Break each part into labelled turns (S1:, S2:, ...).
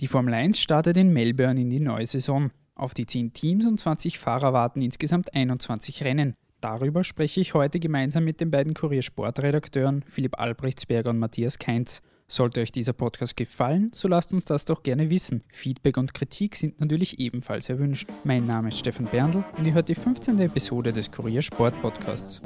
S1: Die Formel 1 startet in Melbourne in die neue Saison. Auf die 10 Teams und 20 Fahrer warten insgesamt 21 Rennen. Darüber spreche ich heute gemeinsam mit den beiden Kuriersportredakteuren Philipp Albrechtsberger und Matthias Keinz. Sollte euch dieser Podcast gefallen, so lasst uns das doch gerne wissen. Feedback und Kritik sind natürlich ebenfalls erwünscht. Mein Name ist Stefan Berndl und ihr hört die 15. Episode des Kuriersport Podcasts.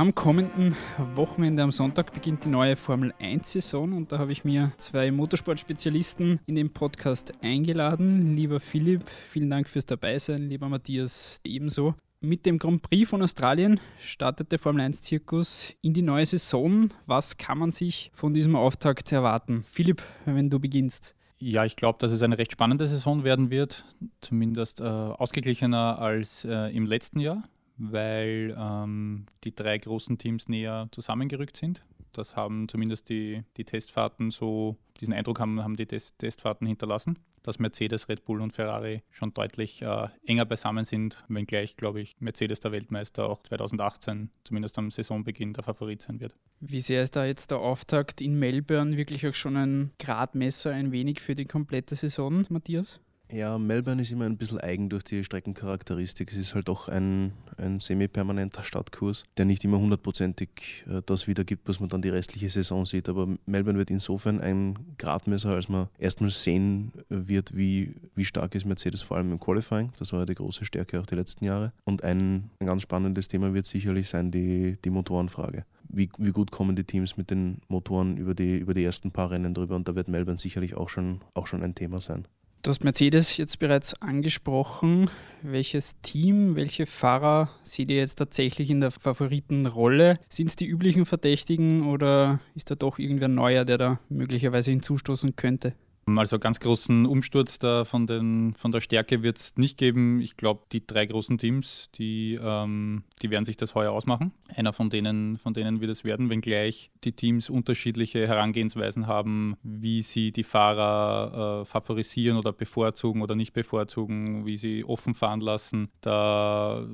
S1: Am kommenden Wochenende am Sonntag beginnt die neue Formel 1-Saison und da habe ich mir zwei Motorsportspezialisten in den Podcast eingeladen. Lieber Philipp, vielen Dank fürs Dabeisein. Lieber Matthias, ebenso. Mit dem Grand Prix von Australien startet der Formel 1-Zirkus in die neue Saison. Was kann man sich von diesem Auftakt erwarten? Philipp, wenn du beginnst.
S2: Ja, ich glaube, dass es eine recht spannende Saison werden wird, zumindest äh, ausgeglichener als äh, im letzten Jahr weil ähm, die drei großen Teams näher zusammengerückt sind. Das haben zumindest die, die Testfahrten so, diesen Eindruck haben, haben die Test, Testfahrten hinterlassen, dass Mercedes, Red Bull und Ferrari schon deutlich äh, enger beisammen sind, wenngleich, glaube ich, Mercedes der Weltmeister auch 2018, zumindest am Saisonbeginn, der Favorit sein wird.
S1: Wie sehr ist da jetzt der Auftakt in Melbourne wirklich auch schon ein Gradmesser ein wenig für die komplette Saison, Matthias?
S3: Ja, Melbourne ist immer ein bisschen eigen durch die Streckencharakteristik. Es ist halt auch ein, ein semi-permanenter Stadtkurs, der nicht immer hundertprozentig äh, das wiedergibt, was man dann die restliche Saison sieht. Aber Melbourne wird insofern ein Gradmesser, als man erstmal sehen wird, wie, wie stark ist Mercedes vor allem im Qualifying. Das war ja die große Stärke auch die letzten Jahre. Und ein, ein ganz spannendes Thema wird sicherlich sein die, die Motorenfrage. Wie, wie, gut kommen die Teams mit den Motoren über die, über die ersten paar Rennen drüber und da wird Melbourne sicherlich auch schon, auch schon ein Thema sein.
S1: Du hast Mercedes jetzt bereits angesprochen. Welches Team, welche Fahrer seht ihr jetzt tatsächlich in der Favoritenrolle? Sind es die üblichen Verdächtigen oder ist da doch irgendwer neuer, der da möglicherweise hinzustoßen könnte?
S2: Also ganz großen Umsturz da von, den, von der Stärke wird es nicht geben. Ich glaube, die drei großen Teams, die, ähm, die werden sich das heuer ausmachen. Einer von denen, von denen wird es werden, wenngleich die Teams unterschiedliche Herangehensweisen haben, wie sie die Fahrer äh, favorisieren oder bevorzugen oder nicht bevorzugen, wie sie offen fahren lassen. Da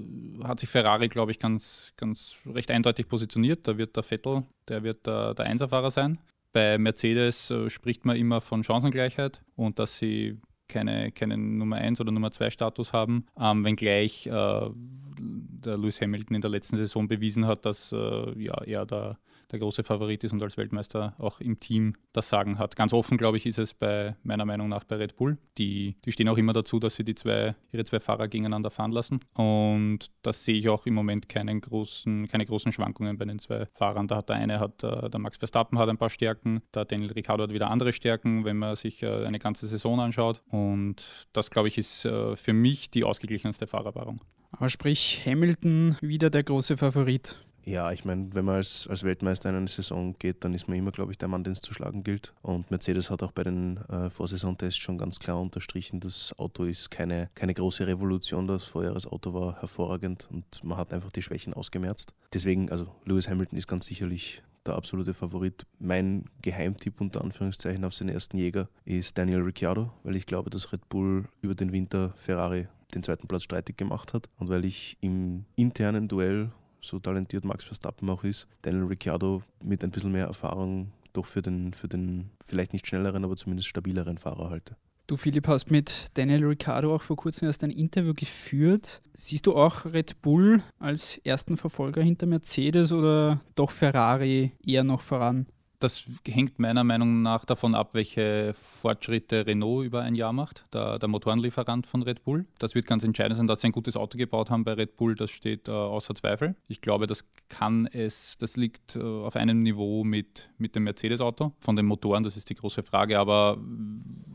S2: hat sich Ferrari, glaube ich, ganz, ganz recht eindeutig positioniert. Da wird der Vettel, der wird der, der Einserfahrer sein. Bei Mercedes äh, spricht man immer von Chancengleichheit und dass sie keine, keinen Nummer 1 oder Nummer 2 Status haben, ähm, wenngleich äh, der Lewis Hamilton in der letzten Saison bewiesen hat, dass äh, ja, er der, der große Favorit ist und als Weltmeister auch im Team das Sagen hat. Ganz offen, glaube ich, ist es bei meiner Meinung nach bei Red Bull. Die, die stehen auch immer dazu, dass sie die zwei, ihre zwei Fahrer gegeneinander fahren lassen. Und das sehe ich auch im Moment keinen großen, keine großen Schwankungen bei den zwei Fahrern. Da hat der eine hat, äh, der Max Verstappen hat ein paar Stärken, der Daniel Ricciardo hat wieder andere Stärken, wenn man sich äh, eine ganze Saison anschaut. Und das, glaube ich, ist äh, für mich die ausgeglichenste Fahrerpaarung.
S1: Aber sprich, Hamilton wieder der große Favorit.
S3: Ja, ich meine, wenn man als, als Weltmeister in eine Saison geht, dann ist man immer, glaube ich, der Mann, den es zu schlagen gilt. Und Mercedes hat auch bei den äh, Vorsaisontests schon ganz klar unterstrichen, das Auto ist keine, keine große Revolution. Das Vorjahresauto war hervorragend und man hat einfach die Schwächen ausgemerzt. Deswegen, also Lewis Hamilton ist ganz sicherlich der absolute Favorit. Mein Geheimtipp unter Anführungszeichen auf seinen ersten Jäger ist Daniel Ricciardo, weil ich glaube, dass Red Bull über den Winter Ferrari den zweiten Platz streitig gemacht hat und weil ich im internen Duell so talentiert Max Verstappen auch ist, Daniel Ricciardo mit ein bisschen mehr Erfahrung doch für den, für den vielleicht nicht schnelleren, aber zumindest stabileren Fahrer halte.
S1: Du, Philipp, hast mit Daniel Ricciardo auch vor kurzem erst ein Interview geführt. Siehst du auch Red Bull als ersten Verfolger hinter Mercedes oder doch Ferrari eher noch voran?
S2: Das hängt meiner Meinung nach davon ab, welche Fortschritte Renault über ein Jahr macht, der, der Motorenlieferant von Red Bull. Das wird ganz entscheidend sein, dass sie ein gutes Auto gebaut haben bei Red Bull, das steht äh, außer Zweifel. Ich glaube, das kann es, das liegt äh, auf einem Niveau mit, mit dem Mercedes-Auto. Von den Motoren, das ist die große Frage, aber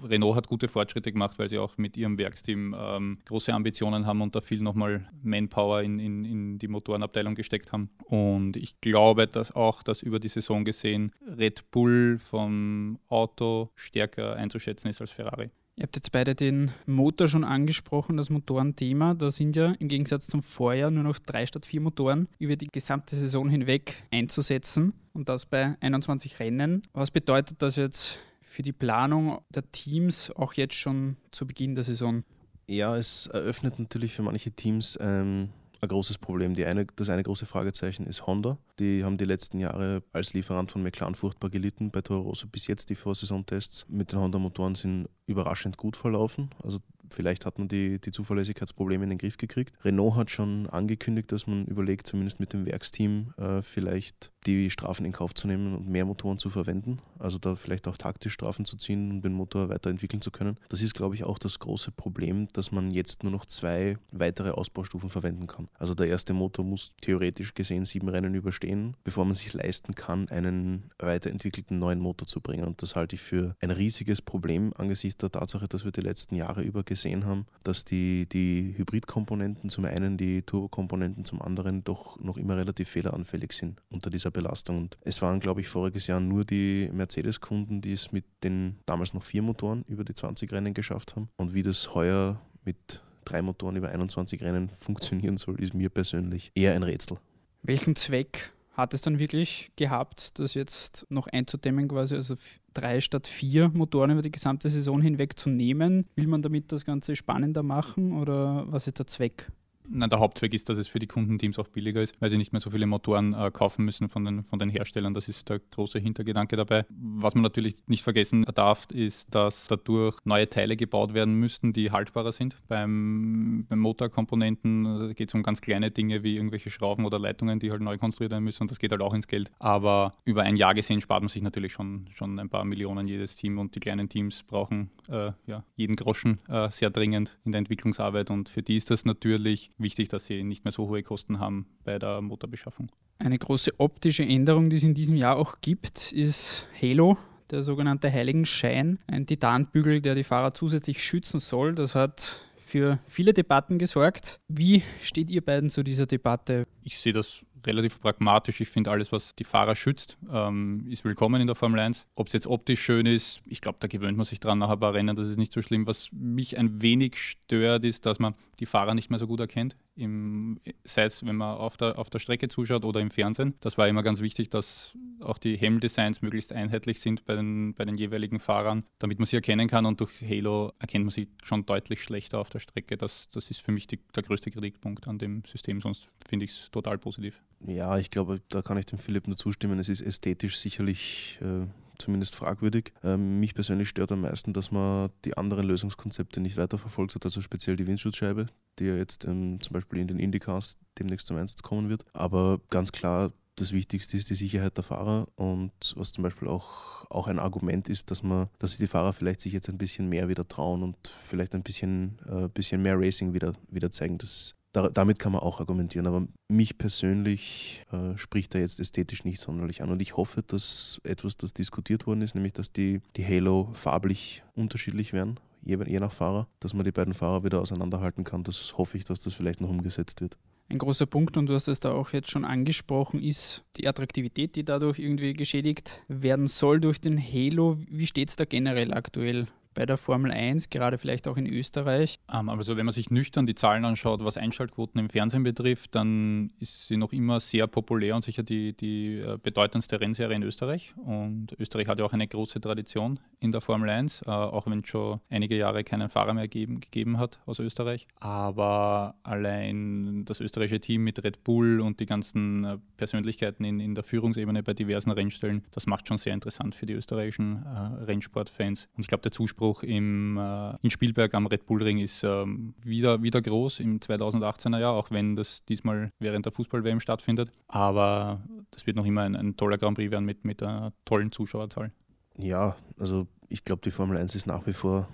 S2: Renault hat gute Fortschritte gemacht, weil sie auch mit ihrem Werksteam ähm, große Ambitionen haben und da viel nochmal Manpower in, in, in die Motorenabteilung gesteckt haben. Und ich glaube, dass auch das über die Saison gesehen Red Bull vom Auto stärker einzuschätzen ist als Ferrari.
S1: Ihr habt jetzt beide den Motor schon angesprochen, das Motorenthema. Da sind ja im Gegensatz zum Vorjahr nur noch drei statt vier Motoren über die gesamte Saison hinweg einzusetzen und das bei 21 Rennen. Was bedeutet das jetzt für die Planung der Teams auch jetzt schon zu Beginn der Saison?
S3: Ja, es eröffnet natürlich für manche Teams ähm, ein großes Problem. Die eine, das eine große Fragezeichen ist Honda. Die haben die letzten Jahre als Lieferant von McLaren furchtbar gelitten bei Toro Rosso. Bis jetzt die Vorsaisontests mit den Honda-Motoren sind überraschend gut verlaufen. Also Vielleicht hat man die, die Zuverlässigkeitsprobleme in den Griff gekriegt. Renault hat schon angekündigt, dass man überlegt, zumindest mit dem Werksteam äh, vielleicht die Strafen in Kauf zu nehmen und mehr Motoren zu verwenden. Also da vielleicht auch taktisch Strafen zu ziehen, um den Motor weiterentwickeln zu können. Das ist, glaube ich, auch das große Problem, dass man jetzt nur noch zwei weitere Ausbaustufen verwenden kann. Also der erste Motor muss theoretisch gesehen sieben Rennen überstehen, bevor man sich leisten kann, einen weiterentwickelten neuen Motor zu bringen. Und das halte ich für ein riesiges Problem angesichts der Tatsache, dass wir die letzten Jahre über gesehen haben, dass die, die Hybridkomponenten zum einen, die Turbokomponenten zum anderen doch noch immer relativ fehleranfällig sind unter dieser Belastung. Und es waren, glaube ich, voriges Jahr nur die Mercedes-Kunden, die es mit den damals noch vier Motoren über die 20 Rennen geschafft haben. Und wie das heuer mit drei Motoren über 21 Rennen funktionieren soll, ist mir persönlich eher ein Rätsel.
S1: Welchen Zweck hat es dann wirklich gehabt, das jetzt noch einzudämmen, quasi, also drei statt vier Motoren über die gesamte Saison hinweg zu nehmen? Will man damit das Ganze spannender machen oder was ist der Zweck?
S2: Na, der Hauptzweck ist, dass es für die Kundenteams auch billiger ist, weil sie nicht mehr so viele Motoren äh, kaufen müssen von den, von den Herstellern. Das ist der große Hintergedanke dabei. Was man natürlich nicht vergessen darf, ist, dass dadurch neue Teile gebaut werden müssten, die haltbarer sind. Beim, beim Motorkomponenten also geht es um ganz kleine Dinge wie irgendwelche Schrauben oder Leitungen, die halt neu konstruiert werden müssen und das geht halt auch ins Geld. Aber über ein Jahr gesehen spart man sich natürlich schon, schon ein paar Millionen jedes Team und die kleinen Teams brauchen äh, ja, jeden Groschen äh, sehr dringend in der Entwicklungsarbeit und für die ist das natürlich wichtig, dass sie nicht mehr so hohe Kosten haben bei der Motorbeschaffung.
S1: Eine große optische Änderung, die es in diesem Jahr auch gibt, ist Halo, der sogenannte Heiligenschein, ein Titanbügel, der die Fahrer zusätzlich schützen soll. Das hat für viele Debatten gesorgt. Wie steht ihr beiden zu dieser Debatte?
S2: Ich sehe das relativ pragmatisch. Ich finde, alles, was die Fahrer schützt, ähm, ist willkommen in der Formel 1. Ob es jetzt optisch schön ist, ich glaube, da gewöhnt man sich dran nach ein paar Rennen, das ist nicht so schlimm. Was mich ein wenig stört, ist, dass man die Fahrer nicht mehr so gut erkennt. Im, sei es, wenn man auf der, auf der Strecke zuschaut oder im Fernsehen. Das war immer ganz wichtig, dass auch die Helmdesigns möglichst einheitlich sind bei den, bei den jeweiligen Fahrern, damit man sie erkennen kann. Und durch Halo erkennt man sie schon deutlich schlechter auf der Strecke. Das, das ist für mich die, der größte Kritikpunkt an dem System, sonst finde ich es total positiv.
S3: Ja, ich glaube, da kann ich dem Philipp nur zustimmen. Es ist ästhetisch sicherlich äh, zumindest fragwürdig. Ähm, mich persönlich stört am meisten, dass man die anderen Lösungskonzepte nicht weiterverfolgt hat, also speziell die Windschutzscheibe, die ja jetzt ähm, zum Beispiel in den Indycars demnächst zum Einsatz kommen wird. Aber ganz klar, das Wichtigste ist die Sicherheit der Fahrer und was zum Beispiel auch, auch ein Argument ist, dass man, dass die Fahrer vielleicht sich jetzt ein bisschen mehr wieder trauen und vielleicht ein bisschen, äh, bisschen mehr Racing wieder, wieder zeigen. Das da, damit kann man auch argumentieren, aber mich persönlich äh, spricht da jetzt ästhetisch nicht sonderlich an. Und ich hoffe, dass etwas, das diskutiert worden ist, nämlich dass die, die Halo farblich unterschiedlich werden, je, je nach Fahrer, dass man die beiden Fahrer wieder auseinanderhalten kann. Das hoffe ich, dass das vielleicht noch umgesetzt wird.
S1: Ein großer Punkt, und du hast es da auch jetzt schon angesprochen, ist die Attraktivität, die dadurch irgendwie geschädigt werden soll durch den Halo. Wie steht es da generell aktuell? Bei der Formel 1, gerade vielleicht auch in Österreich?
S2: Ähm, also wenn man sich nüchtern die Zahlen anschaut, was Einschaltquoten im Fernsehen betrifft, dann ist sie noch immer sehr populär und sicher die, die äh, bedeutendste Rennserie in Österreich. Und Österreich hat ja auch eine große Tradition in der Formel 1, äh, auch wenn es schon einige Jahre keinen Fahrer mehr geben, gegeben hat aus Österreich. Aber allein das österreichische Team mit Red Bull und die ganzen äh, Persönlichkeiten in, in der Führungsebene bei diversen Rennstellen, das macht schon sehr interessant für die österreichischen Rennsportfans. Und ich glaube, der Zuspruch Zuspruch im, äh, in Spielberg am Red Bull Ring ist ähm, wieder, wieder groß im 2018er Jahr, auch wenn das diesmal während der Fußball-WM stattfindet. Aber das wird noch immer ein, ein toller Grand Prix werden mit, mit einer tollen Zuschauerzahl.
S3: Ja, also ich glaube, die Formel 1 ist nach wie vor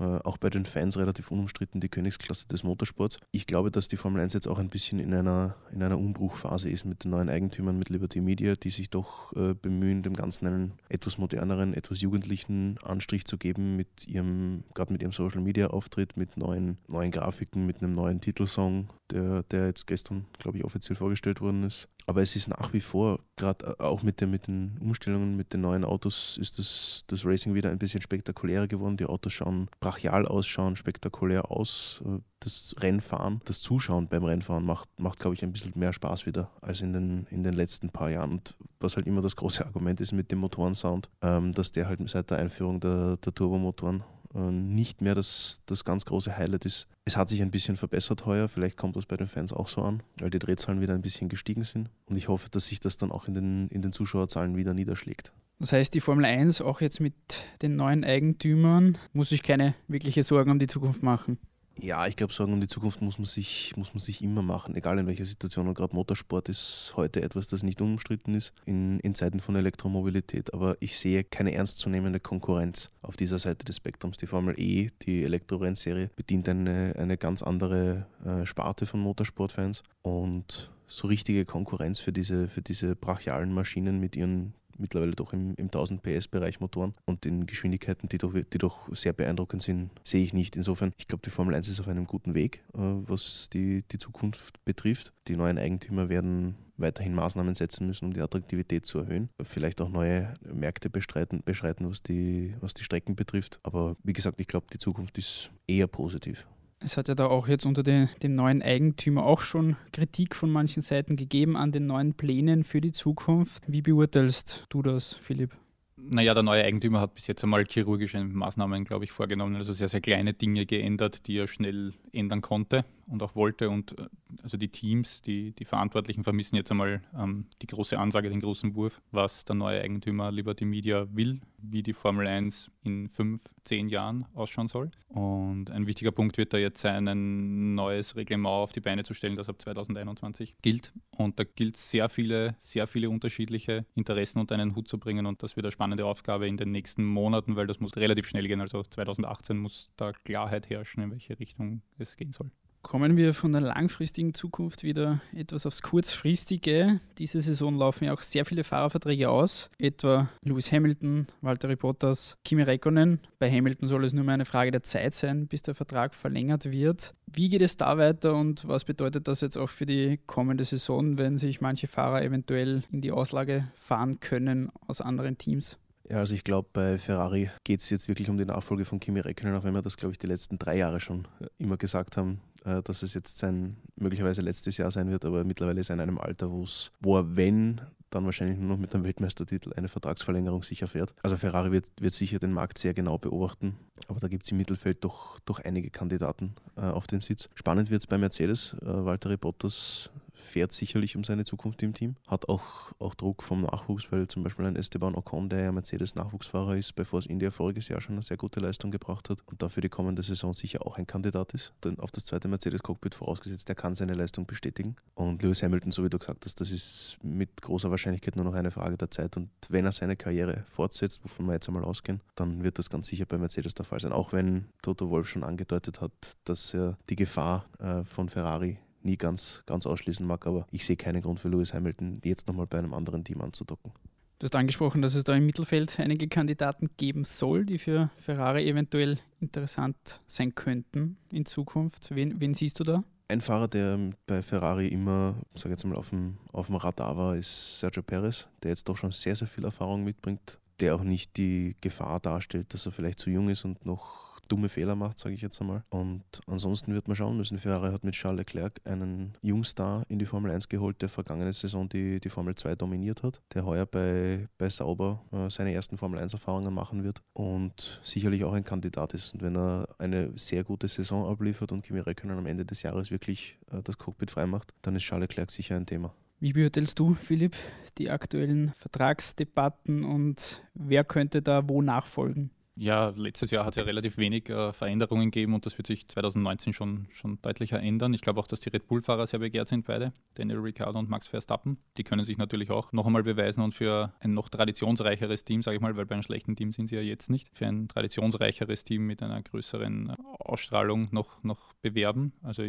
S3: auch bei den Fans relativ unumstritten die Königsklasse des Motorsports. Ich glaube, dass die Formel 1 jetzt auch ein bisschen in einer, in einer Umbruchphase ist mit den neuen Eigentümern, mit Liberty Media, die sich doch äh, bemühen, dem Ganzen einen etwas moderneren, etwas jugendlichen Anstrich zu geben mit ihrem, gerade mit ihrem Social Media Auftritt, mit neuen, neuen Grafiken, mit einem neuen Titelsong, der, der jetzt gestern, glaube ich, offiziell vorgestellt worden ist. Aber es ist nach wie vor, gerade äh, auch mit, der, mit den Umstellungen, mit den neuen Autos, ist das, das Racing wieder ein bisschen spektakulärer geworden. Die Autos schauen brachial aus, schauen spektakulär aus. Äh, das Rennfahren, das Zuschauen beim Rennfahren macht, macht glaube ich, ein bisschen mehr Spaß wieder als in den, in den letzten paar Jahren. Und was halt immer das große Argument ist mit dem Motorensound, ähm, dass der halt seit der Einführung der, der Turbomotoren nicht mehr das, das ganz große Highlight ist. Es hat sich ein bisschen verbessert heuer, vielleicht kommt das bei den Fans auch so an, weil die Drehzahlen wieder ein bisschen gestiegen sind. Und ich hoffe, dass sich das dann auch in den, in den Zuschauerzahlen wieder niederschlägt.
S1: Das heißt, die Formel 1, auch jetzt mit den neuen Eigentümern, muss sich keine wirkliche Sorgen um die Zukunft machen.
S3: Ja, ich glaube, Sorgen um die Zukunft muss man sich, muss man sich immer machen, egal in welcher Situation. Und gerade Motorsport ist heute etwas, das nicht unumstritten ist in, in Zeiten von Elektromobilität. Aber ich sehe keine ernstzunehmende Konkurrenz auf dieser Seite des Spektrums. Die Formel E, die Elektrorennserie, bedient eine, eine ganz andere äh, Sparte von Motorsportfans. Und so richtige Konkurrenz für diese, für diese brachialen Maschinen mit ihren mittlerweile doch im, im 1000 PS-Bereich Motoren und den Geschwindigkeiten, die doch, die doch sehr beeindruckend sind, sehe ich nicht. Insofern, ich glaube, die Formel 1 ist auf einem guten Weg, äh, was die, die Zukunft betrifft. Die neuen Eigentümer werden weiterhin Maßnahmen setzen müssen, um die Attraktivität zu erhöhen. Vielleicht auch neue Märkte bestreiten, beschreiten, was die, was die Strecken betrifft. Aber wie gesagt, ich glaube, die Zukunft ist eher positiv.
S1: Es hat ja da auch jetzt unter den, dem neuen Eigentümer auch schon Kritik von manchen Seiten gegeben an den neuen Plänen für die Zukunft. Wie beurteilst du das, Philipp?
S2: Naja, der neue Eigentümer hat bis jetzt einmal chirurgische Maßnahmen, glaube ich, vorgenommen, also sehr, sehr kleine Dinge geändert, die er schnell ändern konnte und auch wollte. Und äh, also die Teams, die, die Verantwortlichen vermissen jetzt einmal ähm, die große Ansage, den großen Wurf, was der neue Eigentümer Liberty Media will, wie die Formel 1 in fünf, zehn Jahren ausschauen soll. Und ein wichtiger Punkt wird da jetzt sein, ein neues Reglement auf die Beine zu stellen, das ab 2021 gilt. Und da gilt sehr viele, sehr viele unterschiedliche Interessen unter einen Hut zu bringen. Und das wird eine spannende Aufgabe in den nächsten Monaten, weil das muss relativ schnell gehen. Also 2018 muss da Klarheit herrschen, in welche Richtung es gehen soll.
S1: Kommen wir von der langfristigen Zukunft wieder etwas aufs kurzfristige. Diese Saison laufen ja auch sehr viele Fahrerverträge aus, etwa Lewis Hamilton, Valtteri Bottas, Kimi Räikkönen. Bei Hamilton soll es nur mehr eine Frage der Zeit sein, bis der Vertrag verlängert wird. Wie geht es da weiter und was bedeutet das jetzt auch für die kommende Saison, wenn sich manche Fahrer eventuell in die Auslage fahren können aus anderen Teams?
S3: Ja, also ich glaube, bei Ferrari geht es jetzt wirklich um die Nachfolge von Kimi Räikkönen, auch wenn wir das, glaube ich, die letzten drei Jahre schon immer gesagt haben, äh, dass es jetzt sein möglicherweise letztes Jahr sein wird, aber mittlerweile ist er in einem Alter, wo er, wenn, dann wahrscheinlich nur noch mit dem Weltmeistertitel eine Vertragsverlängerung sicher fährt. Also Ferrari wird, wird sicher den Markt sehr genau beobachten, aber da gibt es im Mittelfeld doch, doch einige Kandidaten äh, auf den Sitz. Spannend wird es bei Mercedes. Äh, Valtteri Bottas fährt sicherlich um seine Zukunft im Team, hat auch, auch Druck vom Nachwuchs, weil zum Beispiel ein Esteban Ocon, der ja Mercedes-Nachwuchsfahrer ist, bei Force India voriges Jahr schon eine sehr gute Leistung gebracht hat und dafür die kommende Saison sicher auch ein Kandidat ist. Dann auf das zweite Mercedes-Cockpit vorausgesetzt, der kann seine Leistung bestätigen. Und Lewis Hamilton, so wie du gesagt hast, das ist mit großer Wahrscheinlichkeit nur noch eine Frage der Zeit. Und wenn er seine Karriere fortsetzt, wovon wir jetzt einmal ausgehen, dann wird das ganz sicher bei Mercedes der Fall sein. Auch wenn Toto Wolf schon angedeutet hat, dass er die Gefahr äh, von Ferrari nie ganz, ganz ausschließen mag, aber ich sehe keinen Grund für Lewis Hamilton, jetzt nochmal bei einem anderen Team anzudocken.
S1: Du hast angesprochen, dass es da im Mittelfeld einige Kandidaten geben soll, die für Ferrari eventuell interessant sein könnten in Zukunft. Wen, wen siehst du da?
S3: Ein Fahrer, der bei Ferrari immer, sage jetzt mal, auf dem, auf dem Radar war, ist Sergio Perez, der jetzt doch schon sehr, sehr viel Erfahrung mitbringt, der auch nicht die Gefahr darstellt, dass er vielleicht zu jung ist und noch dumme Fehler macht, sage ich jetzt einmal. Und ansonsten wird man schauen müssen. Ferrari hat mit Charles Leclerc einen Jungstar in die Formel 1 geholt, der vergangene Saison die, die Formel 2 dominiert hat, der heuer bei, bei Sauber äh, seine ersten Formel 1-Erfahrungen machen wird und sicherlich auch ein Kandidat ist. Und wenn er eine sehr gute Saison abliefert und Kimi Räikkönen am Ende des Jahres wirklich äh, das Cockpit freimacht, dann ist Charles Leclerc sicher ein Thema.
S1: Wie beurteilst du, Philipp, die aktuellen Vertragsdebatten und wer könnte da wo nachfolgen?
S2: Ja, letztes Jahr hat es ja relativ wenig äh, Veränderungen gegeben und das wird sich 2019 schon, schon deutlicher ändern. Ich glaube auch, dass die Red Bull-Fahrer sehr begehrt sind, beide, Daniel Ricciardo und Max Verstappen. Die können sich natürlich auch noch einmal beweisen und für ein noch traditionsreicheres Team, sage ich mal, weil bei einem schlechten Team sind sie ja jetzt nicht, für ein traditionsreicheres Team mit einer größeren Ausstrahlung noch, noch bewerben. Also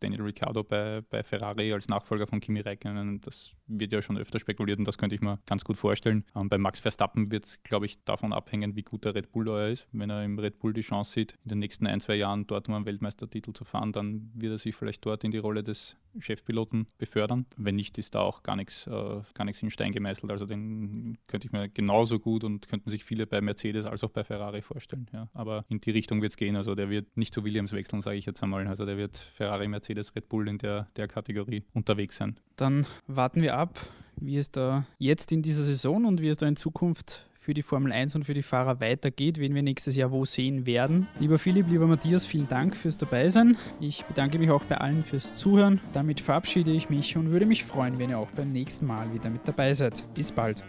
S2: Daniel Ricciardo bei, bei Ferrari als Nachfolger von Kimi Räikkönen, das wird ja schon öfter spekuliert und das könnte ich mir ganz gut vorstellen. Ähm, bei Max Verstappen wird es, glaube ich, davon abhängen, wie gut der Red Bull da ist. Wenn er im Red Bull die Chance sieht, in den nächsten ein, zwei Jahren dort um einen Weltmeistertitel zu fahren, dann wird er sich vielleicht dort in die Rolle des Chefpiloten befördern. Wenn nicht, ist da auch gar nichts, äh, in Stein gemeißelt. Also den könnte ich mir genauso gut und könnten sich viele bei Mercedes als auch bei Ferrari vorstellen. Ja. Aber in die Richtung wird es gehen. Also der wird nicht zu Williams wechseln, sage ich jetzt einmal. Also der wird Ferrari, Mercedes, Red Bull in der, der Kategorie unterwegs sein.
S1: Dann warten wir ab, wie es da jetzt in dieser Saison und wie es da in Zukunft für die Formel 1 und für die Fahrer weitergeht, wen wir nächstes Jahr wo sehen werden. Lieber Philipp, lieber Matthias, vielen Dank fürs Dabeisein. Ich bedanke mich auch bei allen fürs Zuhören. Damit verabschiede ich mich und würde mich freuen, wenn ihr auch beim nächsten Mal wieder mit dabei seid. Bis bald.